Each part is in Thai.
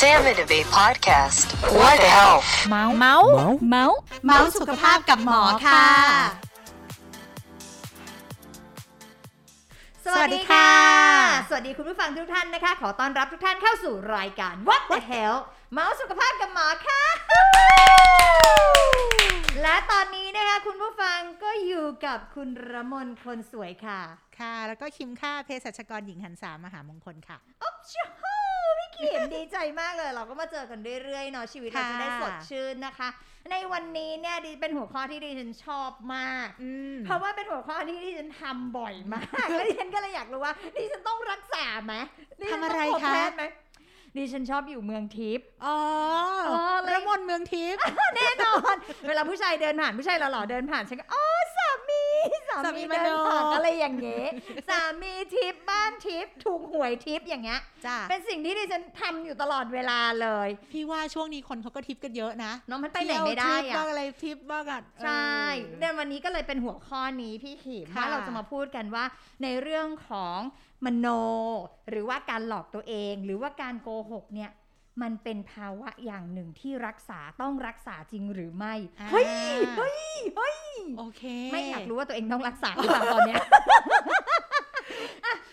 Sam and Abe podcast. What the health? เมาส์เมาส์เมาส์เมาส์สุขภาพกับหมอค่ะ สวัสดีค่ะ สวัสดีคุณผู้ฟังทุกท่านนะคะ ขอต้อนรับทุกท่านเข้าสู่รายการ What the Hell เมาส์สุขภาพกับหมอค่ะ และตอนนี้นะคะคุณผู้ฟังก็อยู่กับคุณระมนคนสวยค่ะ ค่ะ แล้วก็คิมค่าเภสัชกรหญิงหันสามหามงคลค่ะอ๊อบชูพี่ขิม ดีใจมากเลย เราก็มาเจอกันเรื่อยๆเนาะชีวิตเราค่ะจะได้สดชื่นนะคะ ในวันนี้เนี่ยดิเป็นหัวข้อที่ดิฉันชอบมากอืมเพราะว่าเป็นหัวข้อที่ดิฉันทำบ่อยมากแล้วดิฉันก็เลยอยากรู้ว่าดิฉันต้องรักษาไหมดิฉันทำอะไรต้งพบคะแพทย์ไหมดิฉันชอบอยู่เมืองทิพย์ อ๋ออ๋อเลยระมนเมืองทิพย์ แน่นอน เวลาผู้ชายเดินผ่านผู้ชายหล่อๆเดินผ่านฉันก็ อ๋อสามี สาสามีมีมโนเดินผ่านอะไรอย่างเงี้ยสามีทิพย์บ้านทิพย์ถูกหวยทิพย์อย่างเงี้ยจ้าเป็นสิ่งที่ดิฉันทำอยู่ตลอดเวลาเลย พี่ว่าช่วงนี้คนเขาก็ทิปกันเยอะนะน้องมันไปไหนไม่ได้เที่ยวทริปอะบ้างอะไรทริปบ้างอะใช่เออในวันนี้ก็เลยเป็นหัวข้อนี้พี่ขิมค่ะว่าเราจะมาพูดกันว่าในเรื่องของมโน หรือว่าการหลอกตัวเอง หรือว่าการโกหกเนี่ย มันเป็นภาวะอย่างหนึ่งที่รักษาต้องรักษาจริงหรือไม่อ่าเฮ้ย เฮ้ย เฮ้ย โอเค ไม่อยากรู้ว่าตัวเองต้องรักษาหรือเปล่าตอนเนี้ยอะ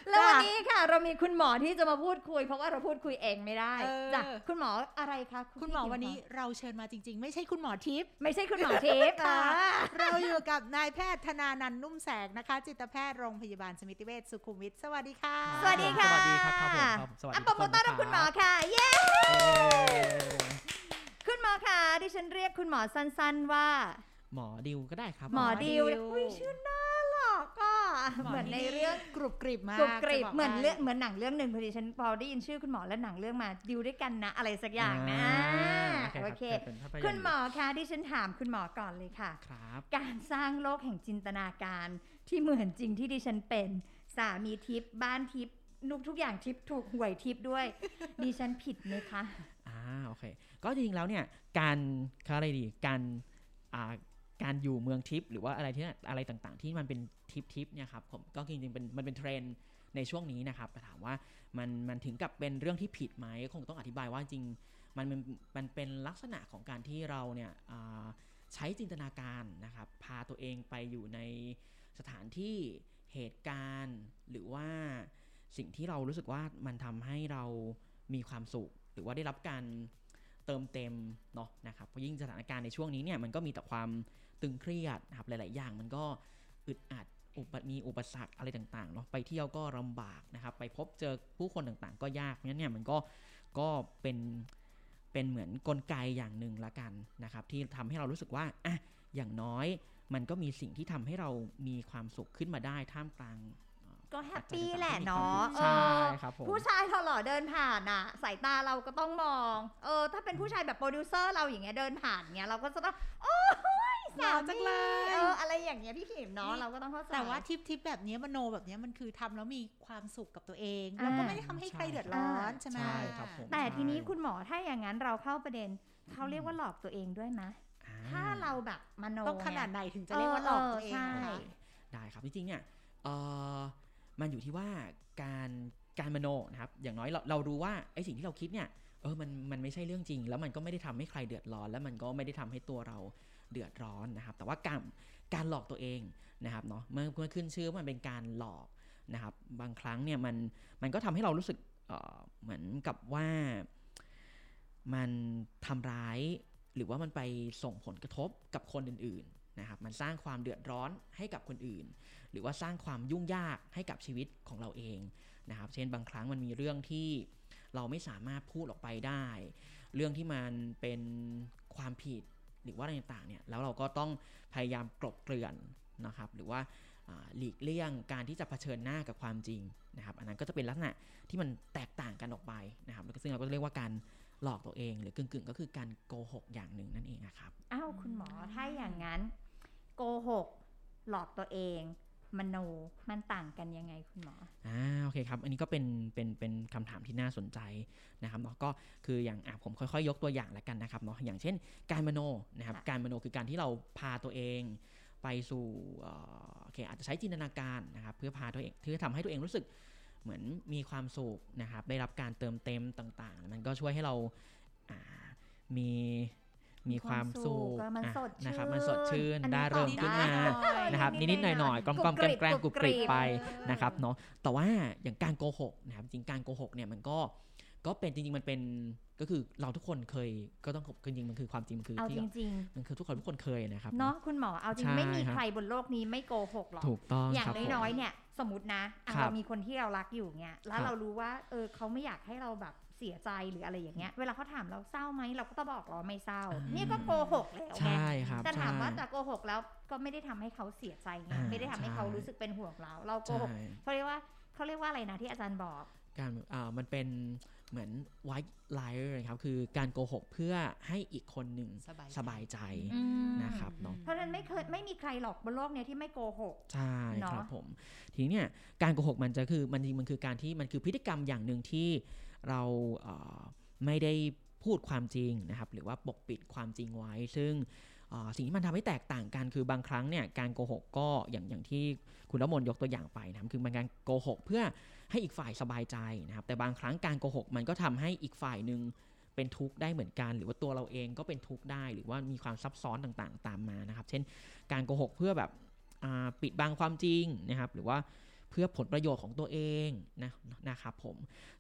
แล้ววันจ้ะนี้ค่ะ เรามีคุณหมอที่จะมาพูดคุย เพราะว่าเราพูดคุยเองไม่ได้เออจ้ะคุณหมออะไรคะคุณหมอพี่วันนี้เราเชิญมาจริง ๆ ไม่ใช่คุณหมอทิพย์ไม่ใช่คุณหมอทิพย์ค่ะอ่าเราอยู่กับนายแพทย์ธนานันท์นุ่มแสงนะคะ จิตแพทย์โรงพยาบาลสมิติเวชสุขุมวิทสวัสดีค่ะ สวัสดีค่ะสวัสดีครับครับผมครับสวัสดีอะปรบมือต้อนรับทุกคนคุณหมอนะครับค่ะเย้เอ่อคุณหมอค่ะดิฉันเรียกคุณหมอสั้นๆว่า หมอดิวก็ได้ครับ หมอดิวดิวอุ้ยชื่อน่าหลอ กก็เหมือนในเรื่องกรุบกริบมากกรุบกริบจะเหมือนให้เรื่องเหมือนหนังเรื่องหนึ่งพอดีฉันพอได้ยินชื่อคุณหมอและหนังเรื่องมาดิวด้วยกันนะอะไรสักอย่างนะาโอเครับเป็นภาพยนตร์คุณหมอคะดิฉันถามคุณหมอก่อนเลยค่ะครับการสร้างโลกแห่งจินตนาการที่เหมือนจริงที่ดิฉันเป็นสามีทิพย์บ้านทิพย์นุกทุกอย่างทิพย์ถูกหวยทิพย์ด้วย ดิฉันผิดไหมคะอ่าโอเค ก็จริงๆแล้วเนี่ยการเขาอะไรดีการอ่า การอยู่เมืองทิพย์หรือว่าอะไรที่อะไรต่างๆ ที่มันเป็นทิพย์ทิพย์เนี่ยครับผมก็จริงๆเป็นมันเป็นเทรนด์ในช่วงนี้นะครับแต่ถามว่ามันมันถึงกับเป็นเรื่องที่ผิดไหมคงต้องอธิบายว่าจริงมันมันมันเป็นลักษณะของการที่เราเนี่ยใช้จินตนาการนะครับพาตัวเองไปอยู่ในสถานที่เหตุการณ์ หรือว่าสิ่งที่เรารู้สึกว่ามันทำให้เรามีความสุข หรือว่าได้รับการเติมเต็มเนาะนะครับเพราะยิ่งสถานการณ์ในช่วงนี้เนี่ยมันก็มีแต่ความ ตึงเครียดนะครับหลาย ๆ อย่างมันก็อึดอัดอุปมีอุปสรรคอะไรต่างๆเนาะไปเที่ยวก็ลำบากนะครับ ไปพบเจอผู้คนต่างๆ ก็ยากเพราะฉะนั้นเนี่ยมันก็ก็เป็นเป็นเหมือนกลไกอย่างหนึ่งละกันนะครับ ที่ทำให้เรารู้สึกว่าอะอย่างน้อยมันก็มีสิ่งที่ทำให้เรามีความสุขขึ้นมาได้ท่ามกลางเอ่อก็ happy แหละเนาะใช่เออครับผมผู้ชายหล่อๆเดินผ่านอะ สายตาเราก็ต้องมอง เออ ถ้าเป็นผู้ชายแบบโปรดิวเซอร์เราอย่างเงี้ยเดินผ่านเงี้ยเราก็จะต้องโอ้ ยหล่อจังเลยเอออะไรอย่างเงี้ยพี่ขิมเนาะเราก็ต้องเข้าใจแต่ว่าทิปทิปแบบเนี้ยมโนแบบเนี้ยมันคือทำแล้วมีความสุขกับตัวเองอ่าแล้วก็ไม่ได้ทำให้ใครเดือดร้อนอ่าใช่ไหมใช่ครับผมแต่ทีนี้ใช่คุณหมอถ้าอย่างนั้นเราเข้าประเด็นเขาเรียกว่าหลอกตัวเองด้วยไหมอ่ถ้าเราแบบมโนต้องขนาดไงไหนถึงจะเรียกว่าหลอกตัวเองเออใช่นะคะได้ครับจริงๆเนี่ยเอ่อมันอยู่ที่ว่าการการมโนนะครับอย่างน้อยเราเรารู้ว่าไอ้สิ่งที่เราคิดเนี่ยเออมันมันไม่ใช่เรื่องจริง แล้วมันก็ไม่ได้ทำให้ใครเดือดร้อน แล้วมันก็ไม่ได้ทำให้ตัวเรา เดือดร้อนนะครับ แต่ว่าการการหลอกตัวเองนะครับเนาะเมื่อเมื่อขึ้นชื่อว่ามันเป็นการหลอกนะครับ บางครั้งเนี่ยมันมันก็ทำให้เรารู้สึกเเหมือนกับว่ามันทำร้ายหรือว่ามันไปส่งผลกระทบกับคนอื่นๆนะครับ มันสร้างความเดือดร้อนให้กับคนอื่น หรือว่าสร้างความยุ่งยากให้กับชีวิตของเราเองนะครับ เช่นบางครั้งมันมีเรื่องที่เราไม่สามารถพูดออกไปได้ เรื่องที่มันเป็นความผิด หรือว่าอะไรต่างเนี่ยแล้วเราก็ต้องพยายามกลบเกลื่อนนะครับหรือว่าหลีกเลี่ยงการที่จะเผชิญหน้ากับความจริงนะครับอันนั้นก็จะเป็นลักษณะที่มันแตกต่างกันออกไปนะครับซึ่งเราก็เรียกว่าการหลอกตัวเอง หรือกึ่งๆ ก็คือการโกหกอย่างหนึ่งนั่นเองนะครับอ้าวคุณหมอถ้าอย่างนั้นโกหกหลอกตัวเอง มโนมันต่างกันยังไงคุณหมอ อ่าโอเคครับ อันนี้ก็เป็นเป็นเป็นคำถามที่น่าสนใจนะครับเนาะก็คืออย่างอะผมค่อยๆ ยกตัวอย่างละกันนะครับเนาะอย่างเช่น การมโนนะครับค่ะการมโนคือการที่เราพาตัวเองไปสู่เอ่อโอเคอาจจะใช้จินตนาการนะครับเพื่อพาตัวเองเพื่อทำให้ตัวเองรู้สึกเหมือนมีความสุขนะครับได้รับการเติมเต็มต่างๆ มันก็ช่วยให้เราอ่ามี มีความสุขก็มันอะสดชื่นนะครับมันสดชื่นอันนี้ได้เริ่มตอบขึ้นได้มานะครับนิดๆหน่อยๆกลอมๆกรุบกริบแกล้มๆกรุบกริบกรุบกริบไปนะครับเนาะแต่ว่าอย่างการโกหกนะครับจริงการโกหกเนี่ยมันก็ก็เป็นจริงๆมันเป็นก็คือเราทุกคนเคยก็ต้องจริงๆมันคือความจริงมันคือเอาที่จริงมันคือทุกคนทุกคนเคยนะครับๆเนาะคุณหมอเอาจริงใช่ไม่มีครับใครบนโลกนี้ไม่โกหกหรอกถูกต้องอย่างครับผมน้อยๆเนี่ยสมมตินะอะครับเรามีคนที่เรารักอยู่เงี้ยแล้วครับเรารู้ว่าเออเขาไม่อยากให้เราแบบ เสียใจหรืออะไรอย่างเงี้ย เวลาเขาถามเราเศร้าไหมเราก็ต้องบอกเราไม่เศร้าอ่าเนี่ยก็โกหกแล้วไงใช่ครับแต่ถามว่าใช่แต่โกหกแล้วก็ไม่ได้ทำให้เขาเสียใจไงอ่าไม่ได้ทำให้เขาใช่รู้สึกเป็นห่วงเรา เราโกหกใช่เขาเรียกว่าเขาเรียกว่าอะไรนะที่อาจารย์บอกการอ่ามันเป็น เหมือน white liar นะครับคือการโกหกเพื่อให้อีกคนหนึ่งสบายใจสบายใจอืมนะครับเนาะเพราะฉะนั้นไม่เคยไม่มีใครหรอกบนโลกเนี้ยที่ไม่โกหก ใช่เนอะครับผม ทีนี้เนี่ยการโกหกมันจะคือมันจริงมันคือการที่มันคือพฤติกรรมอย่างหนึ่งที่เราเอ่อไม่ได้พูดความจริงนะครับ หรือว่าปกปิดความจริงไว้ซึ่งเอ่อ สิ่งที่มันทำให้แตกต่างกันคือบางครั้งเนี่ยการโกหกก็อย่างอย่างที่คุณละมนยกตัวอย่างไปนะครับคือมันการโกหกเพื่อให้อีกฝ่ายสบายใจนะครับ แต่บางครั้งการโกหกมันก็ทำให้อีกฝ่ายหนึ่งเป็นทุกข์ได้เหมือนกัน หรือว่าตัวเราเองก็เป็นทุกข์ได้ หรือว่ามีความซับซ้อนต่างๆ ตามมานะครับ เช่น การโกหกเพื่อแบบปิดบังความจริงนะครับ หรือว่าเพื่อผลประโยชน์ของตัวเองนะนะครับผม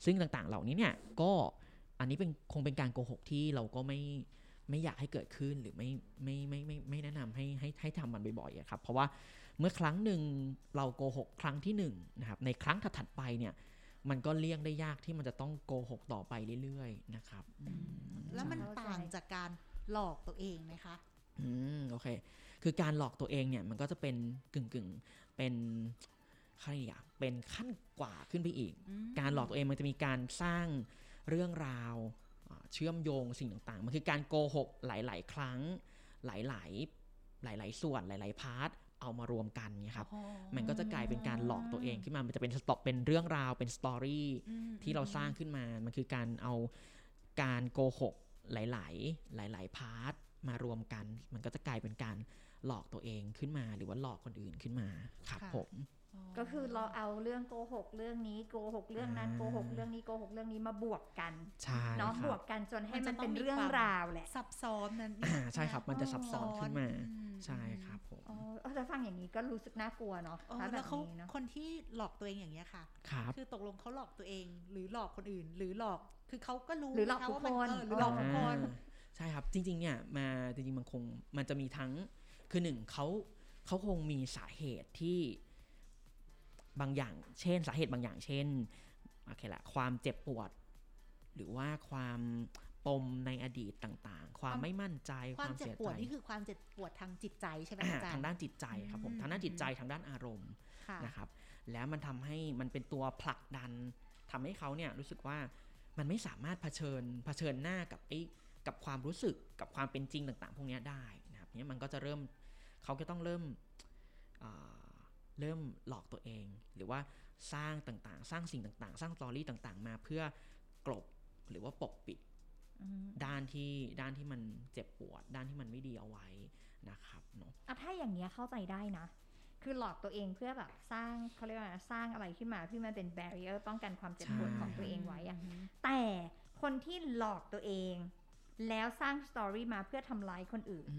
ซึ่งต่างๆเหล่านี้เนี่ยก็อันนี้เป็นคงเป็นการโกหกที่เราก็ไม่ ไม่อยากให้เกิดขึ้นหรือไม่ไม่ไม่ไม่ไม่แนะนำให้ให้ให้ทำมันบ่อยๆอะครับเพราะว่าเมื่อครั้งหนึ่งเราโกหกครั้งที่หนึ่งนะครับในครั้งถัดๆไปเนี่ยมันก็เลี่ยงได้ยากที่มันจะต้องโกหกต่อไปเรื่อยๆนะครับอืมแล้วมันเข้าใจต่างจากการหลอกตัวเองไหมคะอืมโอเค คือการหลอกตัวเองเนี่ยมันก็จะเป็นกึ่งกึ่งๆเป็นใครอยากเป็นขั้นกว่าขึ้นไปอีกอืมการหลอกตัวเองมันจะมีการสร้างเรื่องราวอ่า เชื่อมโยงสิ่งต่างๆ มันคือการโกหกหลาย ๆ ครั้งหลาย ๆ หลาย ๆ ส่วนหลาย ๆ part เอามารวมกันเนี่ยครับอ๋อมันก็จะกลายเป็นการหลอกตัวเองขึ้นมา มันจะเป็นสตอเป็นเรื่องราวเป็น story อืมที่เราสร้างขึ้นมา มันคือการเอาการโกหกหลาย ๆ หลาย ๆ part มารวมกัน มันก็จะกลายเป็นการหลอกตัวเองขึ้นมา หรือว่าหลอกคนอื่นขึ้นมาครับผม ก็คือเราเอาเรื่องโกหกเรื่องนี้โกหกเรื่องนั้นอ่าโกหกเรื่องนี้โกหกเรื่องนี้มาบวกกันใช่เนาะครับบวกกันจนให้มันมัจะนต้องเป็นมีเรื่องความราวแหละซับซ้อนนั้นอ่าใช่ครับ มันจะซับซ้อนขึ้นมาอืใช่ครับผมอ๋อเออแต่ฟังอย่างนี้ก็รู้สึกน่ากลัวเนาะเออถ้าแบแล้วบเขานี้เนาะคนที่หลอกตัวเองอย่างเงี้ยค่ะครับคือตกลงเขาหลอกตัวเอง หรือหลอกคนอื่น หรือหลอกคือเขาก็รู้หรือหลอกะะทุกว่าคมันนเออหรือหลอกทุกคนอ่าใช่ครับจริง ๆ เนี่ยมาจริงๆมันคงมันจะมีทั้งคือหนึ่งเขาเขาคงมีสาเหตุที่ บางอย่าง เช่น สาเหตุบางอย่างเช่นโอเคละความเจ็บปวด หรือว่าความปมในอดีตต่างๆ ความความไม่มั่นใจความเสีเจ็บยปวดใจนี่คือความเจ็บปวดทางจิตใจใช่ไหมอ่าอาจารย์ทางด้านจิตใจครับผมอืมทางด้านจิตใจทางด้านอารมณ์ค่ะนะครับแล้วมันทำให้มันเป็นตัวผลักดันทำให้เขาเนี่ยรู้สึกว่ามันไม่สามารถเผชิญเผชิญหน้ากับไอ้กับความรู้สึกกับความเป็นจริงต่างๆ พวกเนี้ยได้นะครับเนี่ยมันก็จะเริ่มเขาก็ต้องเริ่มอ่า เริ่มหลอกตัวเอง หรือว่าสร้างต่างๆ สร้างสิ่งต่างๆ สร้างสตอรี่ต่างๆ มาเพื่อกลบหรือว่าปกปิดอืมด้านที่ด้านที่มันเจ็บปวด ด้านที่มันไม่ดีเอาไว้นะครับเนาะอะถ้าอย่างเงี้ยเข้าใจได้นะ คือหลอกตัวเองเพื่อแบบสร้างเขาเรียกว่าอะไรสร้างอะไรขึ้นมาที่มันเป็นแบเรียร์ป้องกันความเจ็บปวดใช่ของตัวเองไว้อะแต่คนที่หลอกตัวเอง แล้วสร้างสตอรี่มาเพื่อทำร้ายคนอื่นอื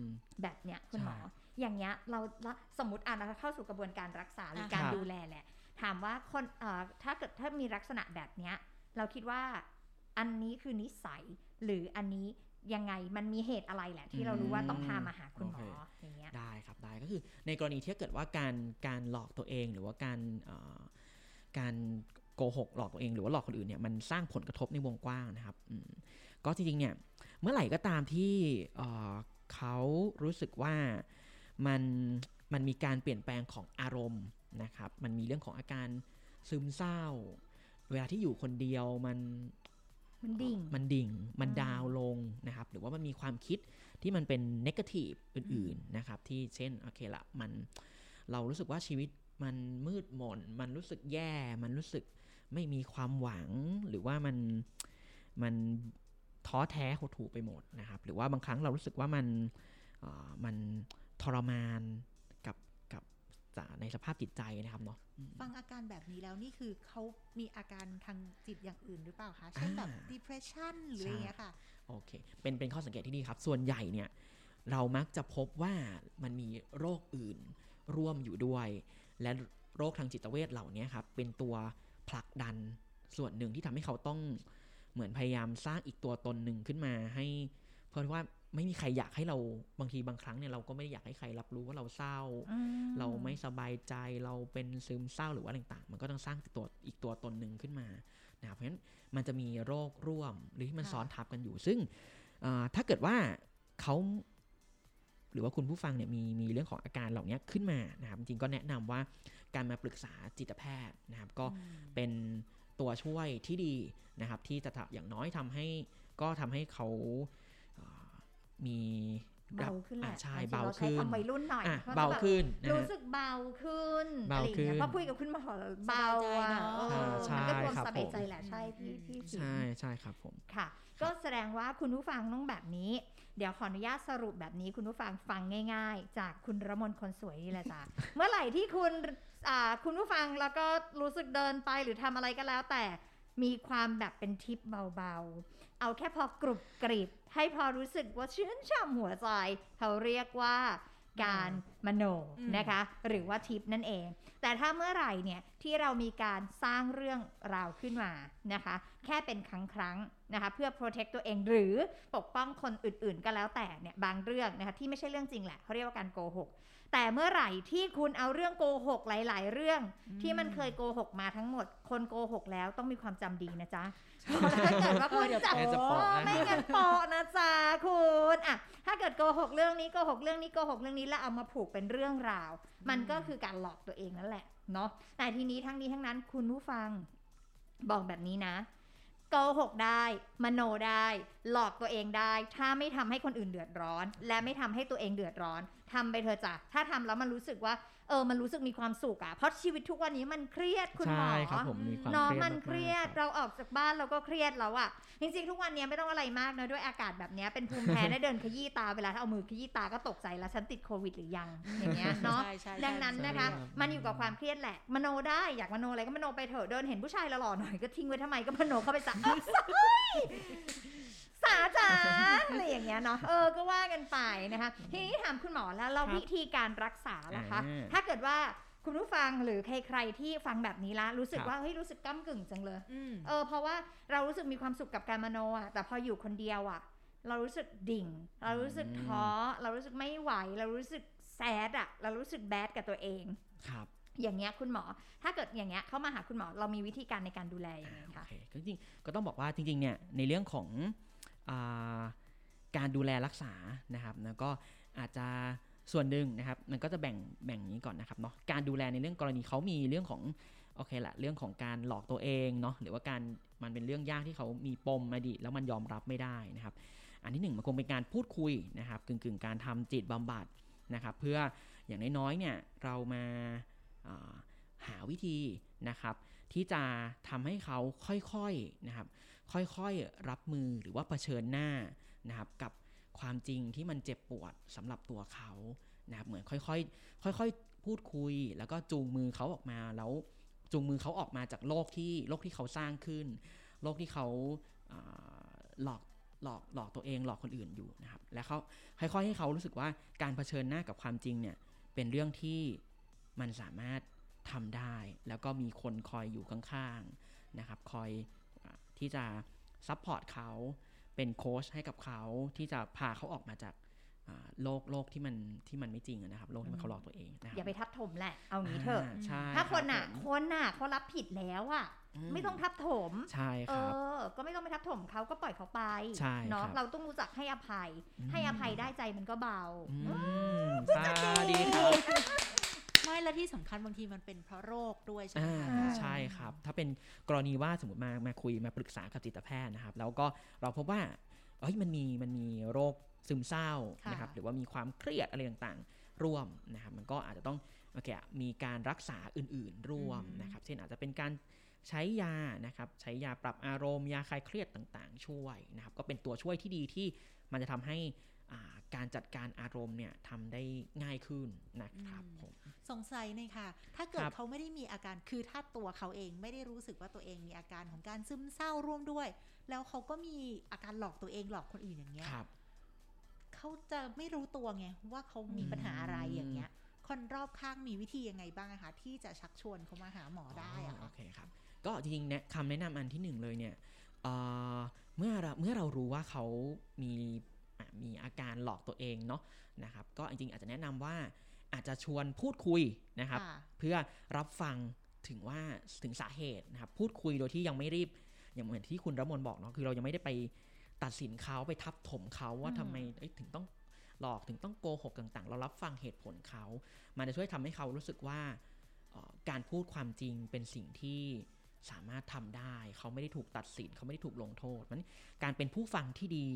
มแบบเนี้ยคุณหมอใช่ อย่างเงี้ยเราละสมมติอะเราเข้าสู่กระบวนการรักษาหรืออะการครับดูแลแหละ ถามว่าคนเอ่อถ้าเกิดถ้ามีลักษณะแบบเนี้ยเราคิดว่าอันนี้คือนิสัยหรืออันนี้ยังไงมันมีเหตุอะไรแหละ ที่เรารู้ว่าต้องพามาหาคุณหมอโอเคอย่างเงี้ยได้ครับได้ก็คือในกรณีที่เกิดว่าการการหลอกตัวเองหรือว่าการเอ่อการโกหกหลอกตัวเองหรือว่าหลอกคนอื่นเนี่ยมันสร้างผลกระทบในวงกว้างนะครับอืมก็จริงๆเนี่ยเมื่อไหร่ก็ตามที่เอ่อเขารู้สึกว่า มันมันมีการเปลี่ยนแปลงของอารมณ์นะครับ มันมีเรื่องของอาการซึมเศร้า เวลาที่อยู่คนเดียวมันมันดิ่ง มันดิ่ง มันอืมดาวน์ลงนะครับ หรือว่ามันมีความคิดที่มันเป็นนกาทีฟอื่นๆนะครับ ที่เช่นโอเคละมันเรารู้สึกว่าชีวิตมันมืดมน มันรู้สึกแย่ มันรู้สึกไม่มีความหวัง หรือว่ามันมันท้อแท้หดหู่ไปหมดนะครับ หรือว่าบางครั้งเรารู้สึกว่ามันเอ่อมัน ทรมานกับกับษาในสภาพจิตใจนะครับเนาะอืมฟังอาการแบบนี้แล้วนี่คือเขามีอาการทางจิตอย่างอื่นหรือเปล่าคะเช่นแบบอ่า depression หรืออะไรอย่างเงี้ยค่ะโอเคเป็นเป็นข้อสังเกตที่ดีครับ ส่วนใหญ่เนี่ยเรามักจะพบว่ามันมีโรคอื่นร่วมอยู่ด้วย และโรคทางจิตเวชเหล่านี้ครับเป็นตัวผลักดันส่วนหนึ่งที่ทำให้เขาต้องเหมือนพยายามสร้างอีกตัวตนหนึ่งขึ้นมาให้ เพราะว่า ไม่มีใครอยากให้เราบางทีบางครั้งเนี่ยเราก็ไม่ได้อยากให้ใครรับรู้ว่าเราเศร้าอืมเราไม่สบายใจเราเป็นซึมเศร้าหรือว่าอะไรต่างๆ มันก็ต้องสร้างตัวอีกตัวตนหนึ่งขึ้นมานะครับเพราะฉะนั้นมันจะมีโรคร่วมหรือที่มันค่ะซ้อนทับกันอยู่ ซึ่งเอ่อถ้าเกิดว่าเขาหรือว่าคุณผู้ฟังเนี่ยมีมีเรื่องของอาการเหล่านี้ขึ้นมานะครับจริงๆก็แนะนำว่าการมาปรึกษาจิตแพทย์นะครับ ก็เป็นตัวช่วยที่ดีนะครับ ที่จะทำอย่างน้อยทำให้ก็ทำให้เขาเอ่อ มีเบาขึ้นแหละอ่าใช่บางทีเบาเราใช้ขึ้นคำวัยรุ่นหน่อยอะก็จะเบาแบบขึ้นนะรู้ฮะสึกเบาขึ้นเบาอะไรอย่างเงี้ยขึ้นพอคุยกับคุณหมอเบาสบายใจอะเนอะเออใช่มันก็ควรครับสบายใจผมแหละใช่ที่ที่สิงใช่ใช่ครับผมค่ะ ก็แสดงว่าคุณผู้ฟังต้องแบบนี้ เดี๋ยวขออนุญาตสรุปแบบนี้คุณผู้ฟังฟังง่าย ๆ จากคุณระมนคนสวยนี่แหละจ้ะเมื่อไหร่ที่คุณอ่าคุณผู้ฟังแล้วก็รู้สึกเดินไปหรือทำอะไรก็แล้วแต่ มีความแบบเป็นทิปเบาๆ เอาแค่พอกรุบกริบ ให้พอรู้สึกว่าชื่นช่ำหัวใจ เขาเรียกว่าการมโนอืมนะคะ หรือว่าทิปนั่นเอง แต่ถ้าเมื่อไหร่เนี่ยที่เรามีการสร้างเรื่องราวขึ้นมานะคะ แค่เป็นครั้งครั้งๆนะคะเพื่อ protect ตัวเองหรือปกป้องคนอื่นๆ ก็แล้วแต่เนี่ยบางเรื่องนะคะที่ไม่ใช่เรื่องจริงแหละเขาเรียกว่าการโกหก แต่เมื่อไหร่ที่คุณเอาเรื่องโกหกหลาย ๆ เรื่อง ที่มันเคยโกหกมาทั้งหมด คนโกหกแล้วต้องมีความจำดีนะจ๊ะถ้าเกิดว่าคุณเดี๋ยวจำแกจะโปะนะไม่งั้นโปะนะจ๊ะคุณอะถ้าเกิดโกหกเรื่องนี้โกหกเรื่องนี้โกหกเรื่องนี้แล้วเอามาผูกเป็นเรื่องราว มันก็คือการหลอกตัวเองนั่นแหละเนาะแต่ทีนี้ทั้งนี้ทั้งนั้นคุณผู้ฟังบอกแบบนี้นะโกหกได้ มโนได้ หลอกตัวเองได้ ถ้าไม่ทำให้คนอื่นเดือดร้อน และไม่ทำให้ตัวเองเดือดร้อน ทำไปเถอะจ้ะถ้าทำแล้วมันรู้สึกว่า เออ มันรู้สึกมีความสุขอะเพราะชีวิตทุกวันนี้มันเครียดคุณหมอใช่ครับผมมีความเนาะเครียดมันากๆเครียดครับเราออกจากบ้านเราก็เครียดแล้วอะจริงๆ ทุกวันนี้ไม่ต้องอะไรมากนะด้วยอากาศแบบเนี้ยเป็นภูมิแพ้ได้เดินขยี้ตาเวลาถ้าเอามือขยี้ตาก็ตกใจแล้วฉันติดโควิดหรือยังอย่างเงี้ยเนาะใช่ใช่ดังนั้นนะคะใช่ครับมันอยู่กับความเครียดแหละมโนได้อยากมโนอะไรก็มโนไปเถอะเดินเห็นผู้ชายหล่อๆหน่อยก็ทิ้งไว้ทำไมก็มโนเข้าไปซะเอ้าสาย สาจ๋าอะไรอย่างเงี้ยเนาะเออก็ว่ากันไปนะคะทีนี้ถามคุณหมอแล้วเราครับวิธีการรักษาล่ะคะอ่าถ้าเกิดว่าคุณผู้ฟังหรือใครๆที่ฟังแบบนี้ละรู้สึกครับว่าเฮ้ยรู้สึกก้ากึ่งจังเลยอืมเออเพราะว่าเรารู้สึกมีความสุขกับการมโนอะแต่พออยู่คนเดียวอะเรารู้สึกดิ่ง เรารู้สึกท้อเรารู้สึกไม่ไหว เรารู้สึกแซดอะเรารู้สึกแบดกับตัวเองครับอย่างเงี้ยคุณหมอ ถ้าเกิดอย่างเงี้ยเข้ามาหาคุณหมอเรามีวิธีการในการดูแลยังไงโอคะเคก็จริงๆก็ต้องบอกว่าจริงๆเนี่ยในเรื่องของอา การดูแลรักษานะครับแล้วก็อาจจะส่วนหนึ่งนะครับมันก็จะแบ่งแบ่งนี้ก่อนนะครับเนาะการดูแลในเรื่องกรณีเขามีเรื่องของโอเคละเรื่องของการหลอกตัวเองเนาะหรือว่าการมันเป็นเรื่องยากที่เขามีปมอดีตแล้วมันยอมรับไม่ได้นะครับ อันที่หนึ่งมันคงเป็นการพูดคุยนะครับกึ่งกึ่งๆการทำจิตบำบัดนะครับ เพื่ออย่างน้อยๆเนี่ยเรามาาหาวิธีนะครับ ที่จะทำให้เขาค่อยๆนะครับ ค่อยๆรับมือหรือว่าเผชิญหน้านะครับกับความจริงที่มันเจ็บปวดสำหรับตัวเขานะครับเหมือนค่อยๆค่อยๆพูดคุย แล้วก็จูงมือเขาออกมาแล้วจูงมือเขาออกมาจากโลกที่โลกที่เขาสร้างขึ้น โลกที่เขาหลอกหลอกหลอกตัวเองหลอกคนอื่นอยู่นะครับ และเขาค่อยๆให้เขารู้สึกว่าการเผชิญหน้ากับความจริงเนี่ยเป็นเรื่องที่มันสามารถทำได้ แล้วก็มีคนคอยอยู่ข้างๆนะครับ คอย ที่จะ support เขาเป็นโค้ชให้กับเขาที่จะพาเขาออกมาจากอ่าโลกโลกที่มันที่มันไม่จริงอะนะครับ โลกที่มันเขาหลอกตัวเองนะครับอย่าไปทับถมแหละ เอางี้เถอะาใช่ถ้าคนรัอะบผมคนอะเขารับผิดแล้วอะไม่ต้องทับถมใช่เอครับอก็ไม่ต้องไปทับถมเขาก็ปล่อยเขาไปใช่เนาะครับเราต้องรู้จักให้อภัยอืมให้อภัยได้ใจมันก็เบาอืมใช่ดีครับ ไม่และที่สำคัญบางทีมันเป็นเพราะโรคด้วยใช่ไหมอ่าคะใช่ครับ ถ้าเป็นกรณีว่าสมมติมามาคุยมาปรึกษากับจิตแพทย์นะครับ แล้วก็เราพบว่าเอ้ยมันมีมันมีโรคซึมเศร้าค่ะนะครับหรือว่ามีความเครียดอะไรต่างๆ ร่วมนะครับ มันก็อาจจะต้องโอเคอะมีการรักษาอื่นๆ ร่วมนะครับ เช่นอาจจะเป็นการใช้ยานะครับใช้ยาปรับอารมณ์ยาคลายเครียดต่างๆ ช่วยนะครับ ก็เป็นตัวช่วยที่ดีที่มันจะทำให้อ่า การจัดการอารมณ์เนี่ยทำได้ง่ายขึ้นนะครับอืมผมสงสัยหน่อยค่ะ ถ้าเกิดครับเขาไม่ได้มีอาการคือถ้าตัวเขาเองไม่ได้รู้สึกว่าตัวเองมีอาการของการซึมเศร้าร่วมด้วย แล้วเขาก็มีอาการหลอกตัวเองหลอกคนอื่นอย่างเงี้ยครับเขาจะไม่รู้ตัวไงว่าเขามีปัญหาอะไรอย่างเงี้ยคนรอบข้างมีวิธียังไงบ้างอะคะที่จะชักชวนเขามาหาหมอได้อะโอค่ะเคครับ ก็จริงๆเนี่ยคำแนะนำอันที่หนึ่งเลยเนี่ยเอ่อเมื่อเราเมื่อเรารู้ว่าเขามีอะ มีอาการหลอกตัวเองเนาะนะครับก็จริงๆอาจจะแนะนำว่าอาจจะชวนพูดคุยนะครับค่ะเพื่อรับฟังถึงว่าถึงสาเหตุนะครับพูดคุยโดยที่ยังไม่รีบอย่างเหมือนที่คุณระมนบอกเนาะคือเรายังไม่ได้ไปตัดสินเขาไปทับถมเขาว่าอืมทำไมเอ้ยถึงต้องหลอกถึงต้องโกหกต่างๆ เรารับฟังเหตุผลเขา มันจะช่วยทำให้เขารู้สึกว่าเอ่อการพูดความจริงเป็นสิ่งที่ สามารถทำได้ เขาไม่ได้ถูกตัดสินเขาไม่ได้ถูกลงโทษมันการเป็นผู้ฟังที่ดี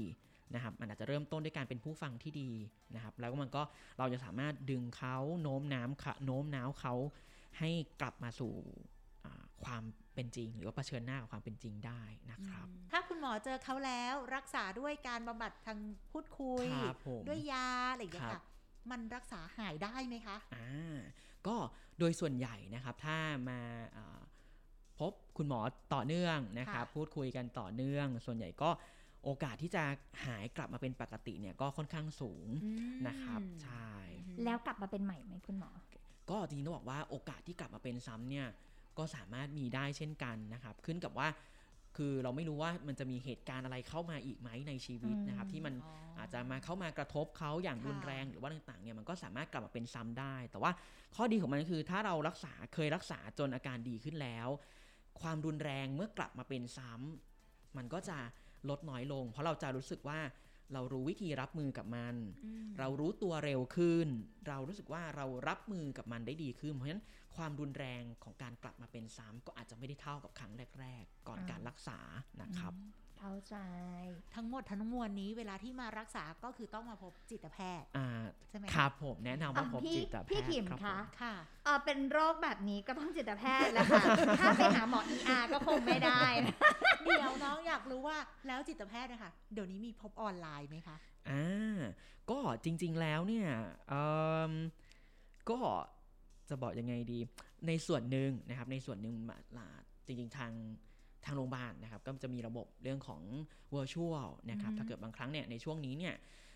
นะครับมันอาจจะเริ่มต้นด้วยการเป็นผู้ฟังที่ดีนะครับ แล้วมันก็เราจะสามารถดึงเขาโน้มน้ำค่ะโน้มน้าวเขาให้กลับมาสู่อ่าความเป็นจริง หรือว่าเผชิญหน้ากับความเป็นจริงได้นะครับ ถ้าคุณหมอเจอเขาแล้วรักษาด้วยการบำบัดทางพูดคุยครับผมด้วยยาอะไรอย่างเงี้ยครัค่ะบมันรักษาหายได้ไหมคะอ่าก็โดยส่วนใหญ่นะครับถ้ามาอ่าพบ คุณหมอต่อเนื่องนะครับค่ะพูดคุยกันต่อเนื่อง ส่วนใหญ่ก็โอกาสที่จะหายกลับมาเป็นปกติเนี่ยก็ค่อนข้างสูงนะครับใช่แล้วกลับมาเป็นใหม่ไหมคุณหมอ ก็จริงๆต้องบอกว่าโอกาสที่กลับมาเป็นซ้ำเนี่ยก็สามารถมีได้เช่นกันนะครับ ขึ้นกับว่าคือเราไม่รู้ว่ามันจะมีเหตุการณ์อะไรเข้ามาอีกไหมในชีวิตนะครับอืมที่มันอาจจะมาเข้ามากระทบเขาอย่างรุนแรงหรือว่าต่างๆเนี่ยมันก็สามารถกลับมาเป็นซ้ำได้ แต่ว่าข้อดีของมันคือถ้าเรารักษาเคยรักษาจนอาการดีขึ้นแล้ว ความรุนแรงเมื่อกลับมาเป็นซ้ำมันก็จะลดน้อยลง เพราะเราจะรู้สึกว่าเรารู้วิธีรับมือกับมัน เรารู้ตัวเร็วขึ้น เรารู้สึกว่าเรารับมือกับมันได้ดีขึ้น เพราะฉะนั้นความรุนแรงของการกลับมาเป็นซ้ำก็อาจจะไม่ได้เท่ากับครั้งแรก ๆ ก่อนอ่าการรักษานะครับ เข้าใจ ทั้งหมดทั้งมวลนี้เวลาที่มารักษาก็คือต้องมาพบจิตแพทย์อ่าใช่ไหมครับผมแนะนำว่าอะพบพี่จิตแพทย์พี่ขิมรับผคะค่ะเออเป็นโรคแบบนี้ก็ต้องจิตแพทย์แหล้วค่ะ ถ้าไปหาหมอ ER ก็คงไม่ได้นะเดี๋ยวน้องอยากรู้ว่าแล้วจิตแพทย์นะคะเดี๋ยวนี้มีพบออนไลน์ไหมคะอ่าก็จริง ๆแล้วเนี่ยเอิ่มก็จะบอกยังไงดี ในส่วนหนึ่งนะครับในส่วนหนึ่งมาล่ะจริงๆทาง ทางโรงพยาบาลนะครับก็จะมีระบบเรื่องของ virtual นะครับอือฮึถ้าเกิดบางครั้งเนี่ยในช่วงนี้เนี่ย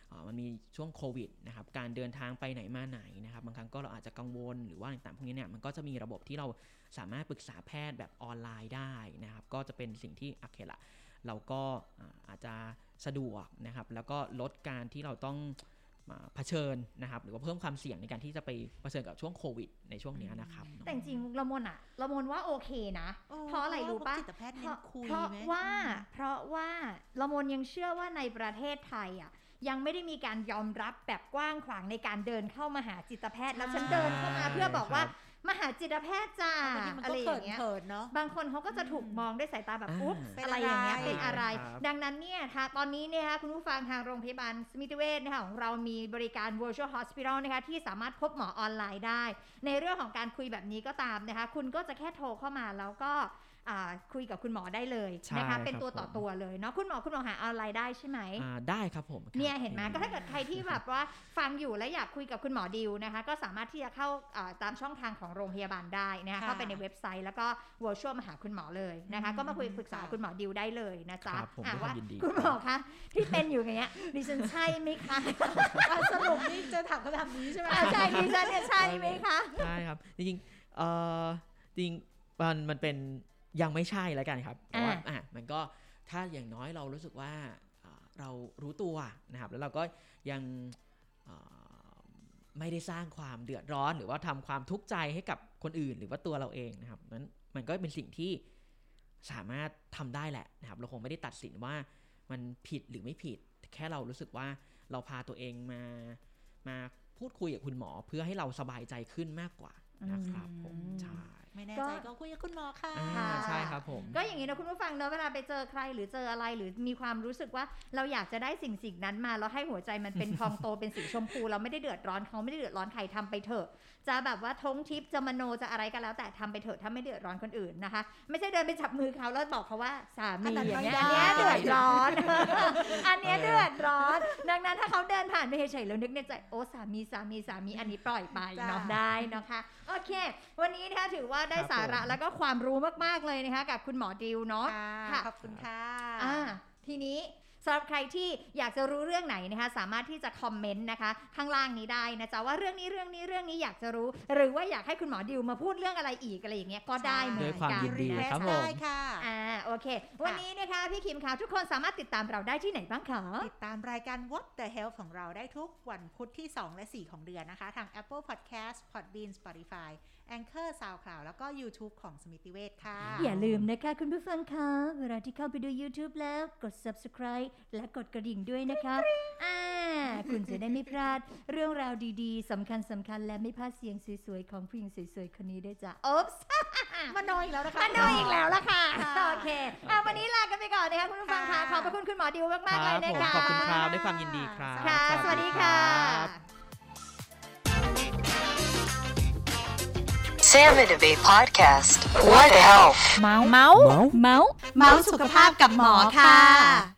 เอ่อมันมีช่วงโควิดนะครับการเดินทางไปไหนมาไหนนะครับบางครั้งก็เราอาจจะกังวลหรือว่าต่างๆพวกนี้เนี่ยมันก็จะมีระบบที่เราสามารถปรึกษาแพทย์แบบออนไลน์ได้นะครับก็จะเป็นสิ่งที่โอเคละเราก็อ่าอาจจะสะดวกนะครับแล้วก็ลดการที่เราต้องมา เผชิญนะครับ หรือว่าเพิ่มความเสี่ยงในการที่จะไปเผชิญกับช่วงโควิด ในช่วงเนี้ยนะครับแต่จริงๆละมนอะละมนว่าโอเคนะโอ้เพราะอะไรรู้ปะเพราะว่าพบจิตแพทย์เน้นคุยเพราะไหมว่าอืมเพราะว่าละมนยังเชื่อว่าในประเทศไทยอะยังไม่ได้มีการยอมรับแบบกว้างขวางในการเดินเข้ามาหาจิตแพทย์แล้วฉันเดินเข้ามาเพื่อบอกว่าครับ มาหาจิตแพทย์จ้าบางทีมันอะก็ไรอเขิย่านงเงี้ยเขินๆเนาะบางคนเขาก็จะถูกมองด้วยสายตาแบบอ่าอุ๊บเป็นอะไรอย่างเงี้ยอะไรเป็นอะไรครับดังนั้นเนี่ยถ้าตอนนี้เนี่ยนะคะคุณผู้ฟังทางโรงพยาบาลสมิติเวชนะคะของเรามีบริการ virtual hospital นะคะที่สามารถพบหมอออนไลน์ได้ ในเรื่องของการคุยแบบนี้ก็ตามนะคะคุณก็จะแค่โทรเข้ามาแล้วก็อ่า คุยกับคุณหมอได้เลยใช่นะคะเป็นครับตัวต่อผมตัวเลยเนาะคุณหมอคุณหมอหาออนไลน์ได้ใช่ไหมอ่าได้ครับผมครับเนี่ยเห็นไหมก็ถ้าเกิดใครที่แบบว่าฟังอยู่และอยากคุยกับคุณหมอดิวนะคะก็สามารถที่จะเข้าอ่าตามช่องทางของโรงพยาบาลได้นะคะค่ะเข้าไปในเว็บไซต์แล้วก็ virtual มาหาคุณหมอเลยนะคะอืมก็มาคุยปรึกษาค่ะคุณหมอดิวได้เลยนะจ๊ะครับผมอะด้วยคว่าวามยินดีคุณหมอคะที่เป็นอยู่อย่างเงี้ยดิฉันใช่ไหมคะอะสรุปนี่จะถามคำถามนี้ใช่ไหมอ่าใช่ดิฉันเนี่ยใช่ไหมคะใช่ครับจริงๆเอ่อจริงๆมันมันเป็น ยังไม่ใช่แล้วกันครับแต่ว่าอ่าอะมันก็ถ้าอย่างน้อยเรารู้สึกว่าอ่าเรารู้ตัวนะครับ แล้วเราก็ยังอ่าไม่ได้สร้างความเดือดร้อน หรือว่าทำความทุกข์ใจให้กับคนอื่น หรือว่าตัวเราเองนะครับนั้นมันก็เป็นสิ่งที่สามารถทำได้แหละนะครับ เราคงไม่ได้ตัดสินว่ามันผิดหรือไม่ผิด แค่เรารู้สึกว่าเราพาตัวเองมามาพูดคุยกับคุณหมอเพื่อให้เราสบายใจขึ้นมากกว่านะครับผมอืมใช่ ไม่แน่ก็ใจก็คุยกับคุณหมอค่ะอ่าใช่ครับผมก็อย่างนี้นะคุณผู้ฟังเนอะเวลาไปเจอใครหรือเจออะไรหรือมีความรู้สึกว่าเราอยากจะได้สิ่งสิ่งนั้นมาแล้วให้หัวใจมันเป็นพองโตเป็นสีชมพู เราไม่ได้เดือดร้อนเขาไม่ได้เดือดร้อนใครทำไปเถอะ จะแบบว่าทงทิปจะมโนจะอะไรก็แล้วแต่ทำไปเถอะถ้าไม่เดือดร้อนคนอื่นนะคะ ไม่ใช่เดินไปจับมือเขาแล้วบอกเขาว่าสามีอันนั้นอย่างเงี้ยไม่อันได้เนี้ยเดือดร้อน อันเนี้ยเดือดร้อน ดังนั้นถ้าเขาเดินผ่านไปเฉยๆแล้วนึกในใจโอ้สามีสามีสามีอันนี้ปล่อยไปจ้าเนาะได้นะคะโอเค วันนี้นะคะถือว่าได้ครับสาระผมแล้วก็ความรู้มากๆเลยนะคะกับคุณหมอดิวเนาะค่ะค่ะขอบคุณค่ะอ่าทีนี้ สำหรับใครที่อยากจะรู้เรื่องไหนนะคะสามารถที่จะ comment นะคะข้างล่างนี้ได้นะจ๊ะว่าเรื่องนี้เรื่องนี้เรื่องนี้อยากจะรู้ หรือว่าอยากให้คุณหมอดิวมาพูดเรื่องอะไรอีกอะไรอย่างเงี้ยก็ได้เหมืด้อวยนความกันยินดี request ครับผมได้ค่ะอ่าโอเค วันนี้นะคะพี่คิมคะทุกคนสามารถติดตามเราได้ที่ไหนบ้างคะติดตามรายการ What the Health ของเราได้ทุกวันพุธที่ 2 และ 4 ของเดือนนะคะ ทาง Apple Podcast Podbean Spotify Anchor SoundCloud แล้วก็ YouTube ของสมิติเวชค่ะ อย่าลืมนะคะคุณผู้ฟังคะเวลาที่เข้าไปดู YouTube แล้วกด subscribe และกดกระดิ่งด้วยนะคะอ่าคุณจะได้ไม่พลาด เรื่องราวดีๆสำคัญสำคัญและไม่พลาดเสียงสวยๆของผู้หญิงสวยๆคนนี้ด้วยจ้ะโอ๊บมาโนอีกแล้วนะคะมาโนอีกแล้วล่ะค่ะค่ะโอเคอะวันนี้ลากันไปก่อนนะคะคุณผู้ฟังค่ะค่ะขอบพระคุณคุณหมอดิวคมากๆรัเลยบนะผมคะขอบคุณครับด้วยความยินดีครับค่ะ สวัสดีค่ะรับ Salmon Debate Podcast. What the health? เมาส์เมาส์เมาส์เมาส์สุขภาพกับหมอค่ะ